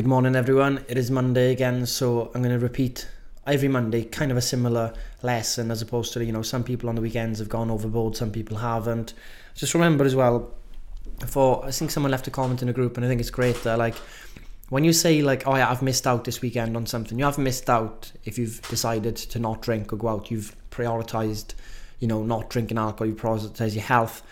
Good morning, everyone. It is Monday again, so I'm going to repeat every Monday kind of a similar lesson as opposed to, you know, some people on the weekends have gone overboard, some people haven't. Just remember as well, for I think someone left a comment in a group, and I think it's great that, like, when you say, like, oh, yeah, I've missed out this weekend on something, you haven't missed out if you've decided to not drink or go out. You've prioritized, you know, not drinking alcohol, you prioritize your health.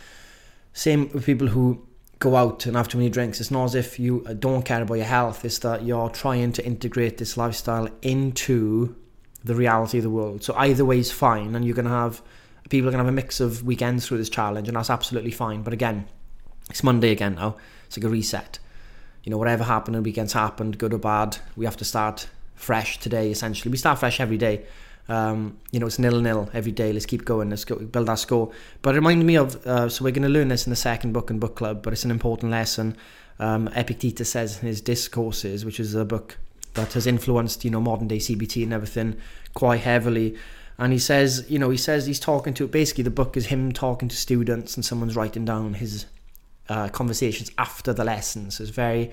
Same with people who go out and have too many drinks. It's not as if you uh, don't care about your health. It's that you're trying to integrate this lifestyle into the reality of the world. So either way is fine, and you're gonna have people are gonna have a mix of weekends through this challenge, and that's absolutely fine. But again, it's Monday again now. It's like a reset. You know, whatever happened the weekends happened, good or bad. We have to start fresh today. Essentially, we start fresh every day. Um, you know, it's nil nil every day. Let's keep going. Let's go build that score. But it reminded me of. Uh, so we're going to learn this in the second book in book club, but it's an important lesson. Um, Epictetus says in his Discourses, which is a book that has influenced you know modern day CBT and everything quite heavily. And he says, you know, he says he's talking to basically the book is him talking to students and someone's writing down his uh, conversations after the lessons. It's very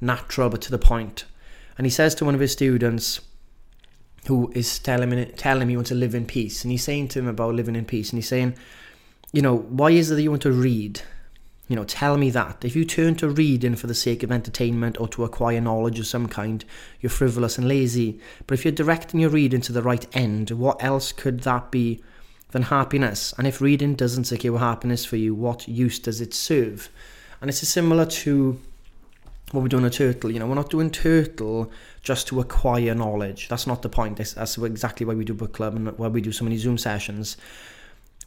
natural but to the point. And he says to one of his students, who is telling telling me he wants to live in peace, and he's saying to him about living in peace, and he's saying, you know, why is it that you want to read? You know, tell me that. If you turn to reading for the sake of entertainment or to acquire knowledge of some kind, you're frivolous and lazy. But if you're directing your reading to the right end, what else could that be than happiness? And if reading doesn't secure happiness for you, what use does it serve? And it's similar to we're doing a turtle. You know, we're not doing turtle just to acquire knowledge. That's not the point. That's, that's exactly why we do book club and why we do so many Zoom sessions.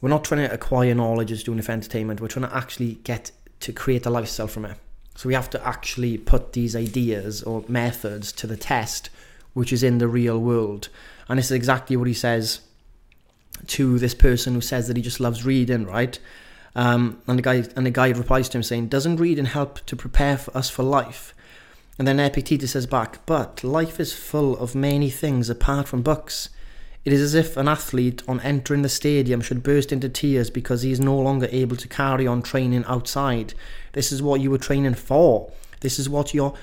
We're not trying to acquire knowledge as doing it for entertainment. We're trying to actually get to create a lifestyle from it. So we have to actually put these ideas or methods to the test, which is in the real world. And this is exactly what he says to this person who says that he just loves reading, right? Um, and the guy and the guy replies to him saying, "Doesn't reading help to prepare for us for life?" And then Epictetus says back, "But life is full of many things apart from books. It is as if an athlete on entering the stadium should burst into tears because he is no longer able to carry on training outside. This is what you were training for. This is what your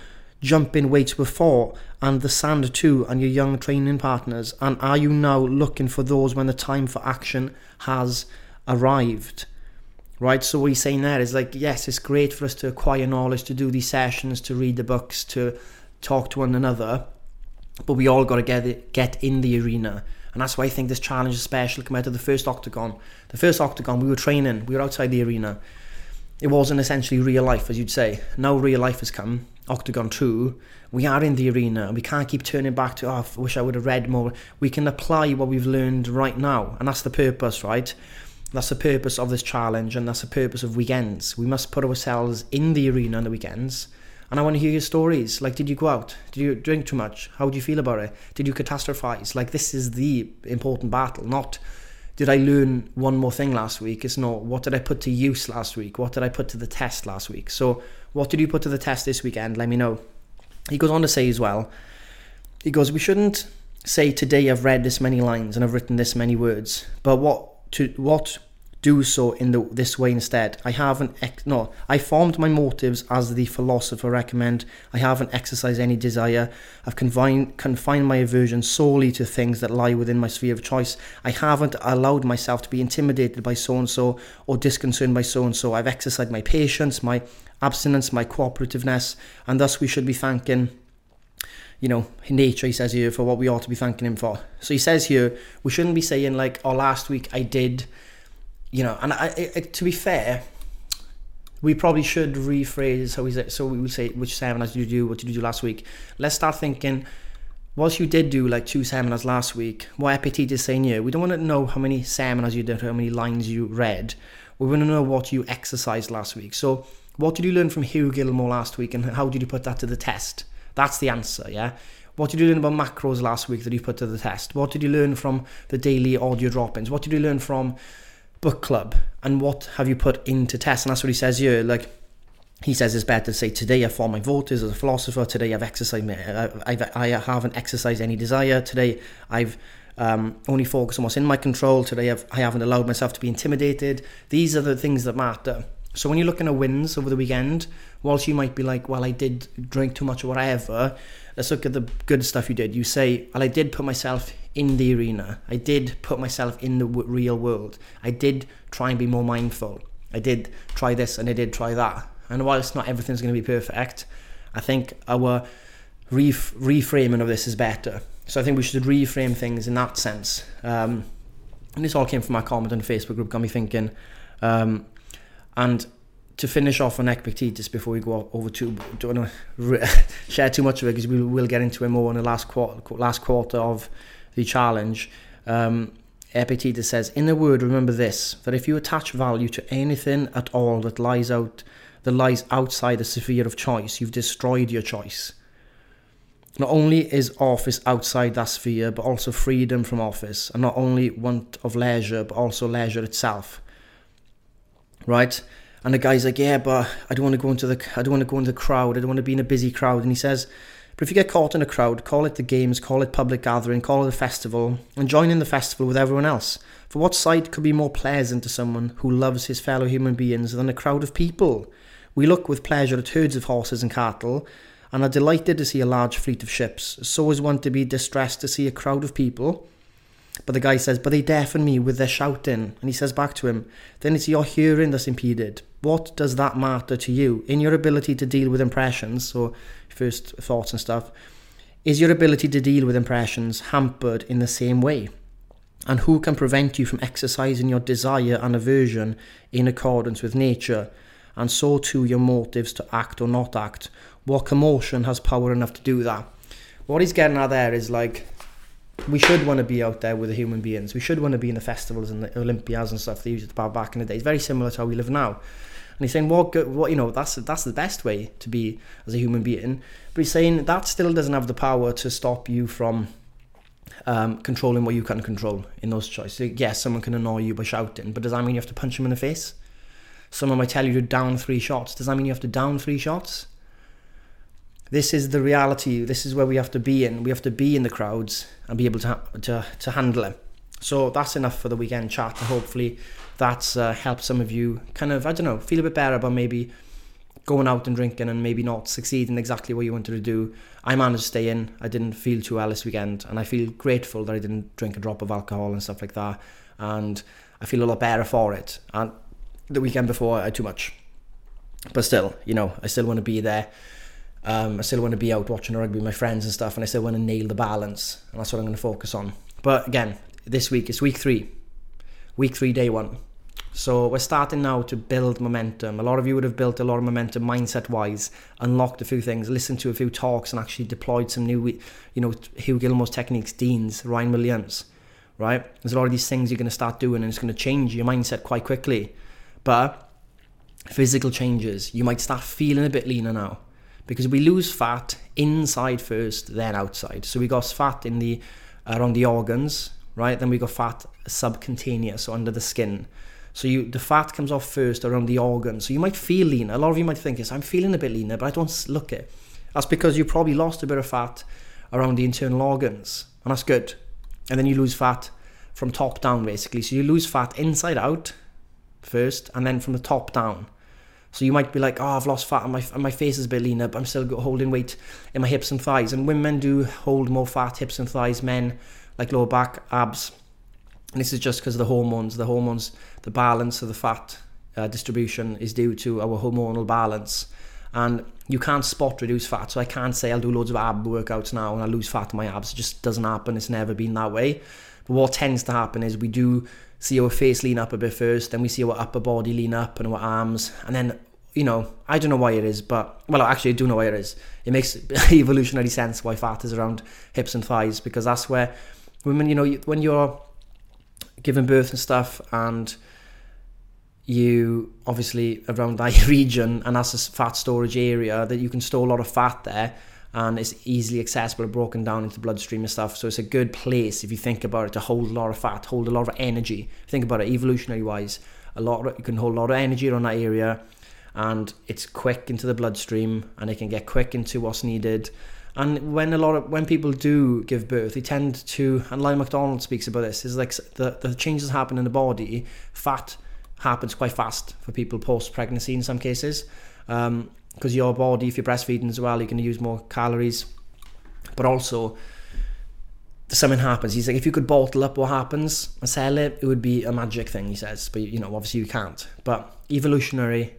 jumping weights were for, and the sand too, and your young training partners. And are you now looking for those when the time for action has arrived?" Right? So what he's saying there is like, yes, it's great for us to acquire knowledge, to do these sessions, to read the books, to talk to one another, but we all got to get it, get in the arena. And that's why I think this challenge is special compared to the first octagon. The first octagon, we were training, we were outside the arena. It wasn't essentially real life, as you'd say. Now real life has come, Octagon 2, we are in the arena. We can't keep turning back to, oh, I wish I would have read more. We can apply what we've learned right now. And that's the purpose, right? That's the purpose of this challenge and that's the purpose of weekends. We must put ourselves in the arena on the weekends. And I want to hear your stories. Like, did you go out? Did you drink too much? How do you feel about it? Did you catastrophize? Like, this is the important battle, not did I learn one more thing last week? It's not what did I put to use last week? What did I put to the test last week? So, what did you put to the test this weekend? Let me know. He goes on to say as well, he goes, We shouldn't say today I've read this many lines and I've written this many words, but what to what do so in the, this way instead. I haven't ex- no, I formed my motives as the philosopher recommend. I haven't exercised any desire. I've confined confined my aversion solely to things that lie within my sphere of choice. I haven't allowed myself to be intimidated by so and so or disconcerted by so and so. I've exercised my patience, my abstinence, my cooperativeness, and thus we should be thanking you know, nature, he says here, for what we ought to be thanking him for. So he says here, we shouldn't be saying, like, oh, last week I did, you know, and I, to be fair, we probably should rephrase how. So we would say, which seminars did you do? What did you do last week? Let's start thinking, whilst you did do like two seminars last week, what Epictetus is saying here, we don't want to know how many seminars you did, how many lines you read. We want to know what you exercised last week. So, what did you learn from Hugh Gilmore last week, and how did you put that to the test? That's the answer, yeah? What did you learn about macros last week that you put to the test? What did you learn from the daily audio drop ins? What did you learn from book club? And what have you put into test? And that's what he says here. Like, he says it's better to say today I form my voters as a philosopher. Today I've exercised, I've, I haven't exercised any desire. Today I've um, only focused on what's in my control. Today I've, I haven't allowed myself to be intimidated. These are the things that matter. So when you're looking at wins over the weekend, whilst you might be like, well, I did drink too much or whatever, let's look at the good stuff you did. You say, well, I did put myself in the arena. I did put myself in the w- real world. I did try and be more mindful. I did try this and I did try that. And whilst not everything's going to be perfect, I think our ref- reframing of this is better. So I think we should reframe things in that sense. Um, and this all came from my comment on the Facebook group, got me thinking. Um, and to finish off on Epictetus before we go over to don't want to share too much of it because we will get into it more in the last quarter, last quarter of the challenge. Um, Epictetus says, "In a word, remember this: that if you attach value to anything at all that lies out, that lies outside the sphere of choice, you've destroyed your choice." Not only is office outside that sphere, but also freedom from office, and not only want of leisure, but also leisure itself. Right? And the guy's like, yeah, but I don't want to go into the, I don't want to go into the crowd. I don't want to be in a busy crowd. And he says, but if you get caught in a crowd, call it the games, call it public gathering, call it a festival, and join in the festival with everyone else. For what sight could be more pleasant to someone who loves his fellow human beings than a crowd of people? We look with pleasure at herds of horses and cattle, and are delighted to see a large fleet of ships. So is one to be distressed to see a crowd of people. But the guy says, But they deafen me with their shouting. And he says back to him, Then it's your hearing that's impeded. What does that matter to you? In your ability to deal with impressions, so first thoughts and stuff, is your ability to deal with impressions hampered in the same way? And who can prevent you from exercising your desire and aversion in accordance with nature? And so too your motives to act or not act, what commotion has power enough to do that? What he's getting at there is like, we should want to be out there with the human beings. We should want to be in the festivals and the Olympiads and stuff they used to back in the day. It's very similar to how we live now. And he's saying, what, what, you know, that's that's the best way to be as a human being. But he's saying that still doesn't have the power to stop you from um, controlling what you can control in those choices. Yes, someone can annoy you by shouting, but does that mean you have to punch them in the face? Someone might tell you to down three shots. Does that mean you have to down three shots? This is the reality. This is where we have to be in. We have to be in the crowds and be able to to, to handle them. So that's enough for the weekend chat. And Hopefully, that's uh, helped some of you kind of I don't know feel a bit better about maybe going out and drinking and maybe not succeeding exactly what you wanted to do. I managed to stay in. I didn't feel too well this weekend, and I feel grateful that I didn't drink a drop of alcohol and stuff like that. And I feel a lot better for it. And the weekend before, I had too much. But still, you know, I still want to be there um, I still want to be out watching rugby with my friends and stuff, and I still want to nail the balance, and that's what I'm going to focus on. But again, this week it's week three, week three, day one. So we're starting now to build momentum. A lot of you would have built a lot of momentum mindset wise, unlocked a few things, listened to a few talks, and actually deployed some new, you know, Hugh Gilmore's techniques, Dean's, Ryan Williams, right? There's a lot of these things you're going to start doing, and it's going to change your mindset quite quickly. But physical changes, you might start feeling a bit leaner now because we lose fat inside first, then outside. So we got fat in the around the organs, right? Then we got fat subcutaneous, so under the skin. So you the fat comes off first around the organs. So you might feel leaner. A lot of you might think is I'm feeling a bit leaner, but I don't look it. That's because you probably lost a bit of fat around the internal organs, and that's good. And then you lose fat from top down, basically. So you lose fat inside out first, and then from the top down. So you might be like, oh, I've lost fat and my, and my face is a bit leaner, but I'm still holding weight in my hips and thighs. And women do hold more fat, hips and thighs, men like lower back, abs. And this is just because of the hormones. The hormones, the balance of the fat uh, distribution is due to our hormonal balance. And you can't spot reduce fat. So I can't say I'll do loads of ab workouts now and I lose fat in my abs. It just doesn't happen. It's never been that way. But what tends to happen is we do see our face lean up a bit first, then we see our upper body lean up and our arms, and then you know, I don't know why it is, but well, actually, I do know why it is. It makes evolutionary sense why fat is around hips and thighs because that's where women, you know, when you're giving birth and stuff, and you obviously around that region, and that's a fat storage area that you can store a lot of fat there and it's easily accessible, broken down into bloodstream and stuff. So it's a good place if you think about it to hold a lot of fat, hold a lot of energy. Think about it evolutionary wise. A lot of, you can hold a lot of energy around that area, and it's quick into the bloodstream, and it can get quick into what's needed. And when a lot of when people do give birth, they tend to, and Lyle McDonald speaks about this, is like the the changes happen in the body. Fat happens quite fast for people post pregnancy in some cases. Um, Because your body, if you're breastfeeding as well, you're going to use more calories. But also, something happens. He's like, if you could bottle up what happens and sell it, it would be a magic thing, he says. But, you know, obviously you can't. But evolutionary,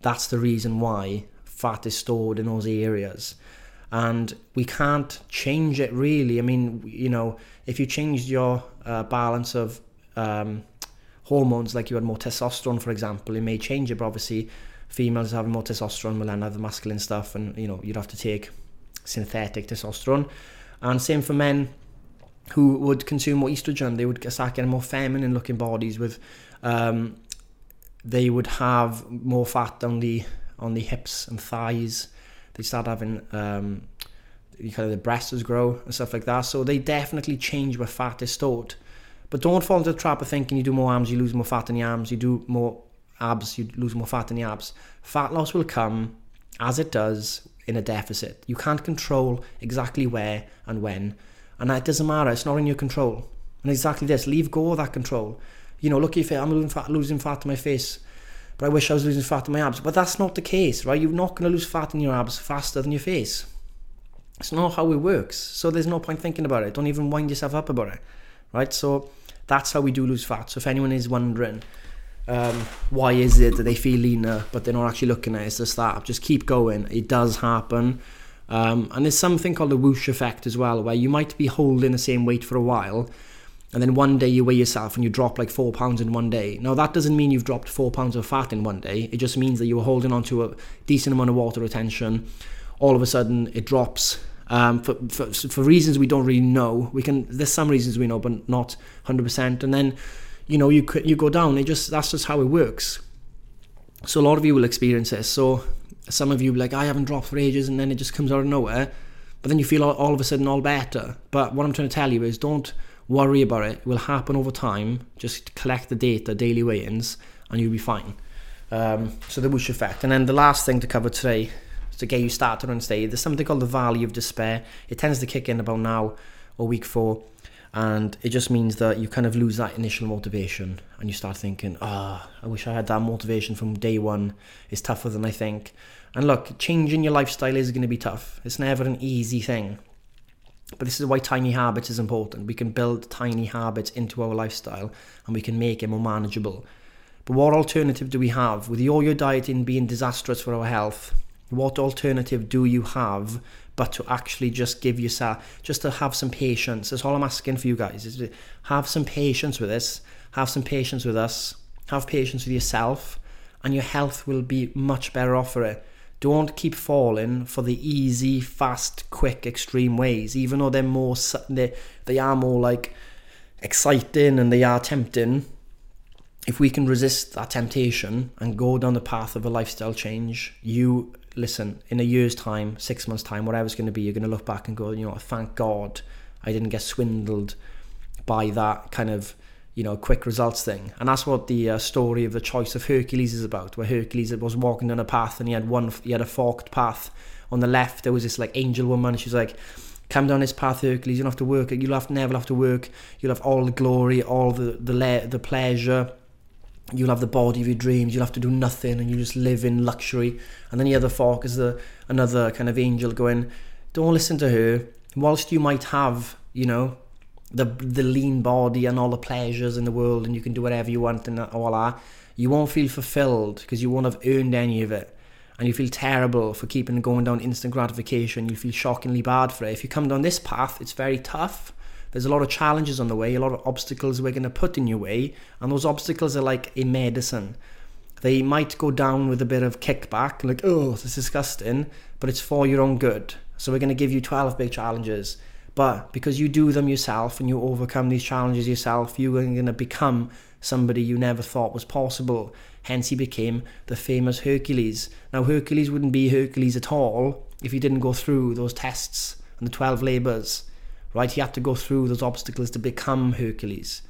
that's the reason why fat is stored in those areas. And we can't change it really. I mean, you know, if you changed your uh, balance of um, hormones, like you had more testosterone, for example, it may change it. But obviously, females have more testosterone, will then have the masculine stuff, and you know, you'd have to take synthetic testosterone. And same for men who would consume more estrogen, they would start getting more feminine looking bodies with um, they would have more fat on the on the hips and thighs. They start having um, kind of the breasts grow and stuff like that. So they definitely change where fat is stored. But don't fall into the trap of thinking you do more arms, you lose more fat in the arms. You do more abs, you lose more fat in the abs. Fat loss will come as it does in a deficit. You can't control exactly where and when and it doesn't matter. It's not in your control. And exactly this, leave go of that control. You know, look if I'm losing fat, losing fat to my face, but I wish I was losing fat in my abs. But that's not the case, right? You're not going to lose fat in your abs faster than your face. It's not how it works. So there's no point thinking about it. Don't even wind yourself up about it, right? So that's how we do lose fat. So if anyone is wondering, um, why is it that they feel leaner but they're not actually looking at it, it's just that. Just keep going. It does happen. Um, and there's something called the whoosh effect as well, where you might be holding the same weight for a while, and then one day you weigh yourself and you drop like four pounds in one day. Now that doesn't mean you've dropped four pounds of fat in one day. It just means that you were holding on to a decent amount of water retention. All of a sudden it drops. Um, for, for, for reasons we don't really know, we can. There's some reasons we know, but not 100%. And then, you know, you could you go down. It just that's just how it works. So a lot of you will experience this. So some of you be like, I haven't dropped for ages, and then it just comes out of nowhere. But then you feel all, all of a sudden all better. But what I'm trying to tell you is don't worry about it. It will happen over time. Just collect the data, daily weigh-ins, and you'll be fine. Um, so the whoosh effect. And then the last thing to cover today to get you started on stage, there's something called the valley of despair. It tends to kick in about now or week four. And it just means that you kind of lose that initial motivation and you start thinking, ah, oh, I wish I had that motivation from day one. It's tougher than I think. And look, changing your lifestyle is going to be tough. It's never an easy thing. But this is why tiny habits is important. We can build tiny habits into our lifestyle and we can make it more manageable. But what alternative do we have? With all your dieting being disastrous for our health, what alternative do you have but to actually just give yourself, just to have some patience? That's all I'm asking for you guys is to have some patience with this, have some patience with us, have patience with yourself, and your health will be much better off for it. Don't keep falling for the easy, fast, quick, extreme ways, even though they're more they they are more like exciting and they are tempting. If we can resist that temptation and go down the path of a lifestyle change, you listen in a year's time, six months' time, whatever it's going to be, you're going to look back and go, you know, thank God I didn't get swindled by that kind of you know, quick results thing. And that's what the uh, story of the choice of Hercules is about, where Hercules was walking down a path and he had one, he had a forked path. On the left, there was this like angel woman. She's like, come down this path, Hercules. You don't have to work. You'll have never have to work. You'll have all the glory, all the the le- the pleasure. You'll have the body of your dreams. You'll have to do nothing, and you just live in luxury. And then the other fork is the another kind of angel going, don't listen to her. Whilst you might have, you know, the the lean body and all the pleasures in the world and you can do whatever you want and all that, you won't feel fulfilled because you won't have earned any of it. And you feel terrible for keeping going down instant gratification. You feel shockingly bad for it. If you come down this path, it's very tough. There's a lot of challenges on the way, a lot of obstacles we're going to put in your way. And those obstacles are like a medicine. They might go down with a bit of kickback, like, oh, this is disgusting, but it's for your own good. So we're going to give you 12 big challenges but because you do them yourself and you overcome these challenges yourself, you're going to become somebody you never thought was possible. Hence, he became the famous Hercules. Now, Hercules wouldn't be Hercules at all if he didn't go through those tests and the 12 labours, right? He had to go through those obstacles to become Hercules.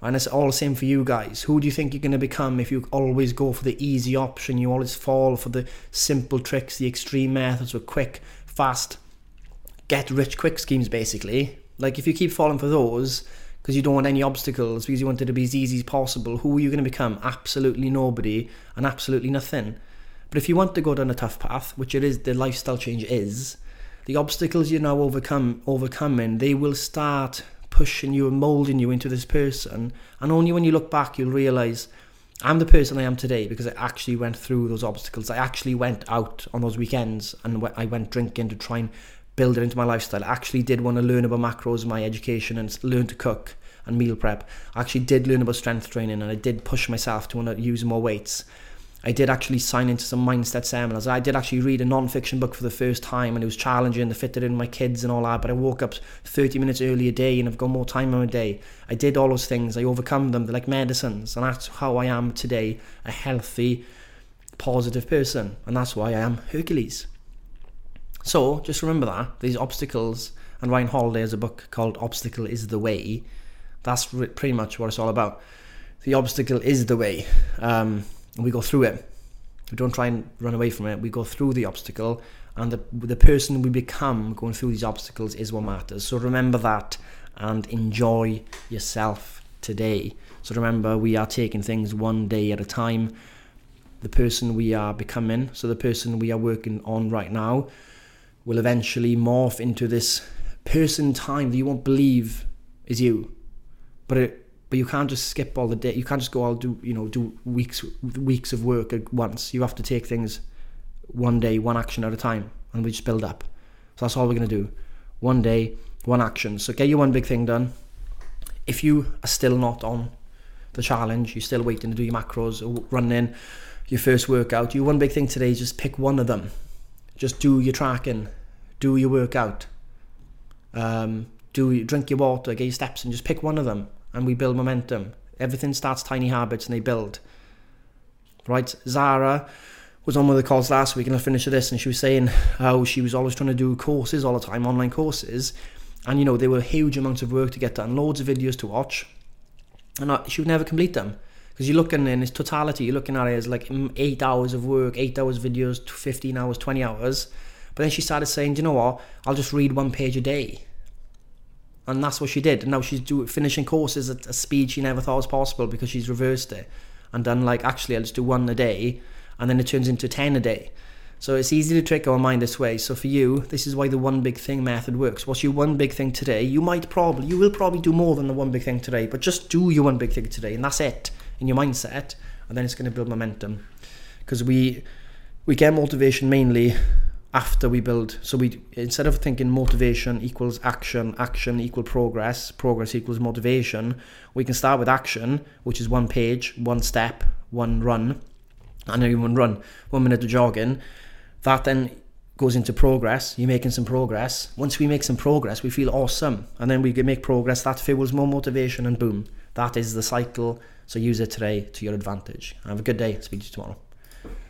And it's all the same for you guys. Who do you think you're going to become if you always go for the easy option? You always fall for the simple tricks, the extreme methods, with quick, fast, get rich quick schemes basically. Like if you keep falling for those, because you don't want any obstacles because you want it to be as easy as possible. Who are you going to become? Absolutely nobody and absolutely nothing. But if you want to go down a tough path, which it is, the lifestyle change is, the obstacles you're now overcome overcoming, they will start pushing you and molding you into this person. And only when you look back, you'll realize I'm the person I am today because I actually went through those obstacles. I actually went out on those weekends and I went drinking to try and build it into my lifestyle. I actually did want to learn about macros, in my education, and learn to cook and meal prep. I actually did learn about strength training and I did push myself to want to use more weights. I did actually sign into some mindset seminars. I did actually read a non-fiction book for the first time and it was challenging to fit it in my kids and all that. But I woke up 30 minutes early a day and I've got more time in my day. I did all those things. I overcome them. They're like medicines. And that's how I am today, a healthy, positive person. And that's why I am Hercules. So just remember that. These obstacles, and Ryan Holiday has a book called Obstacle is the Way. That's pretty much what it's all about. The obstacle is the way. Um, and we go through it. We don't try and run away from it. We go through the obstacle, and the the person we become going through these obstacles is what matters. So remember that and enjoy yourself today. So remember, we are taking things one day at a time. The person we are becoming, so the person we are working on right now, will eventually morph into this person time that you won't believe is you. But it but you can't just skip all the day. You can't just go all do you know do weeks weeks of work at once. You have to take things one day, one action at a time, and we just build up. So that's all we're gonna do. One day, one action. So get your one big thing done. If you are still not on the challenge, you're still waiting to do your macros, or running your first workout. Your one big thing today is just pick one of them. Just do your tracking, do your workout, um, do drink your water, get your steps, and just pick one of them and we build momentum. Everything starts tiny habits and they build. Right? Zara was on one of the calls last week and I finished with this and she was saying how she was always trying to do courses all the time, online courses. And you know, they were huge amounts of work to get done, loads of videos to watch. And she would never complete them. Because you're looking in its totality, you're looking at it as like eight hours of work, eight hours of videos, 15 hours, 20 hours. But then she started saying, you know what, I'll just read one page a day and that's what she did. And now she's finishing courses at a speed she never thought was possible because she's reversed it and done like actually I'll just do one a day, and then it turns into ten a day. So it's easy to trick our mind this way. So for you, this is why the one big thing method works. What's your one big thing today? You might probably, you will probably do more than the one big thing today, but just do your one big thing today, and that's it in your mindset, and then it's going to build momentum. Because we we get motivation mainly after we build. So we instead of thinking motivation equals action, action equal progress, progress equals motivation, we can start with action, which is one page, one step, one run, and then one run, one minute of jogging. That then goes into progress. You're making some progress. Once we make some progress, we feel awesome, and then we can make progress. That fuels more motivation, and boom, that is the cycle. So use it today to your advantage. Have a good day. Speak to you tomorrow.